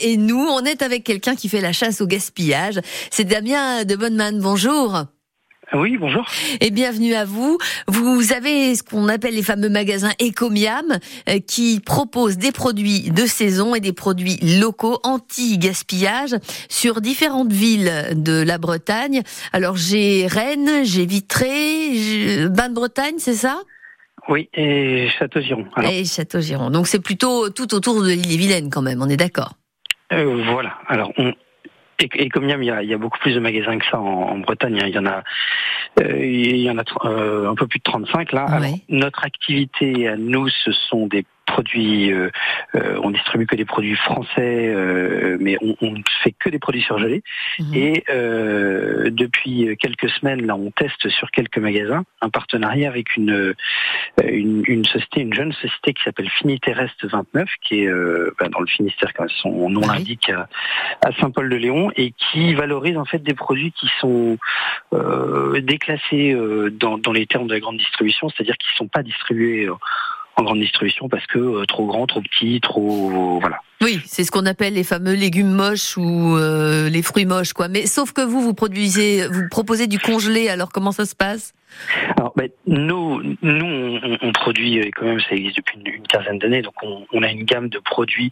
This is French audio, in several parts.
et nous, on est avec quelqu'un qui fait la chasse au gaspillage. C'est Damien de Bonneman. Bonjour. Oui, bonjour. Et bienvenue à vous. Vous avez ce qu'on appelle les fameux magasins Ecomiam euh, qui proposent des produits de saison et des produits locaux anti-gaspillage sur différentes villes de la Bretagne. Alors j'ai Rennes, j'ai Vitré, Bain-de-Bretagne, c'est ça? Oui, et Château-Giron. Et Château-Giron. Donc c'est plutôt tout autour de l'île-et-Vilaine quand même, on est d'accord euh, Voilà. Alors on, et, comme il y, a, il y, a, beaucoup plus de magasins que ça en, Bretagne. Hein. Il y en a, euh, il y en a euh, un peu plus de 35 là. notre activité à nous, ce sont des produits, euh, euh, on distribue que des produits français, euh, mais on, ne fait que des produits surgelés. Mhm. Et depuis quelques semaines, là, on teste sur quelques magasins un partenariat avec une une, société, une jeune société qui s'appelle Finiterrest 29, qui est bah, dans le Finistère, comme son nom l'indique, à, Saint-Paul-de-Léon, et qui valorise en fait des produits qui sont déclassés dans, dans les termes de la grande distribution, c'est-à-dire qui ne sont pas distribués en grande distribution parce que euh, trop grand, trop petit, trop voilà. Oui, c'est ce qu'on appelle les fameux légumes moches ou euh, les fruits moches, quoi. Mais sauf que vous, vous produisez, vous proposez du congelé. Alors comment ça se passe? Alors, ben, nous, nous, on, produit quand même, ça existe depuis une, quinzaine d'années, donc on, a une gamme de produits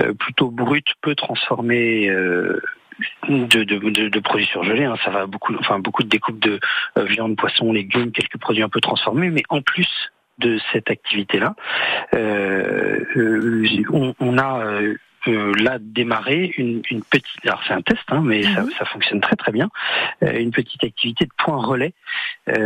euh, plutôt bruts, peu transformés. de, de, de, produits surgelés. Hein. Ça va beaucoup, enfin beaucoup de découpes de viande, poisson, légumes, quelques produits un peu transformés, mais en plus de cette activité-là. Euh, euh, on, a euh, là démarré une, petite, alors c'est un test, hein, mais ça, mhm. ça, fonctionne très très bien, une petite activité de point relais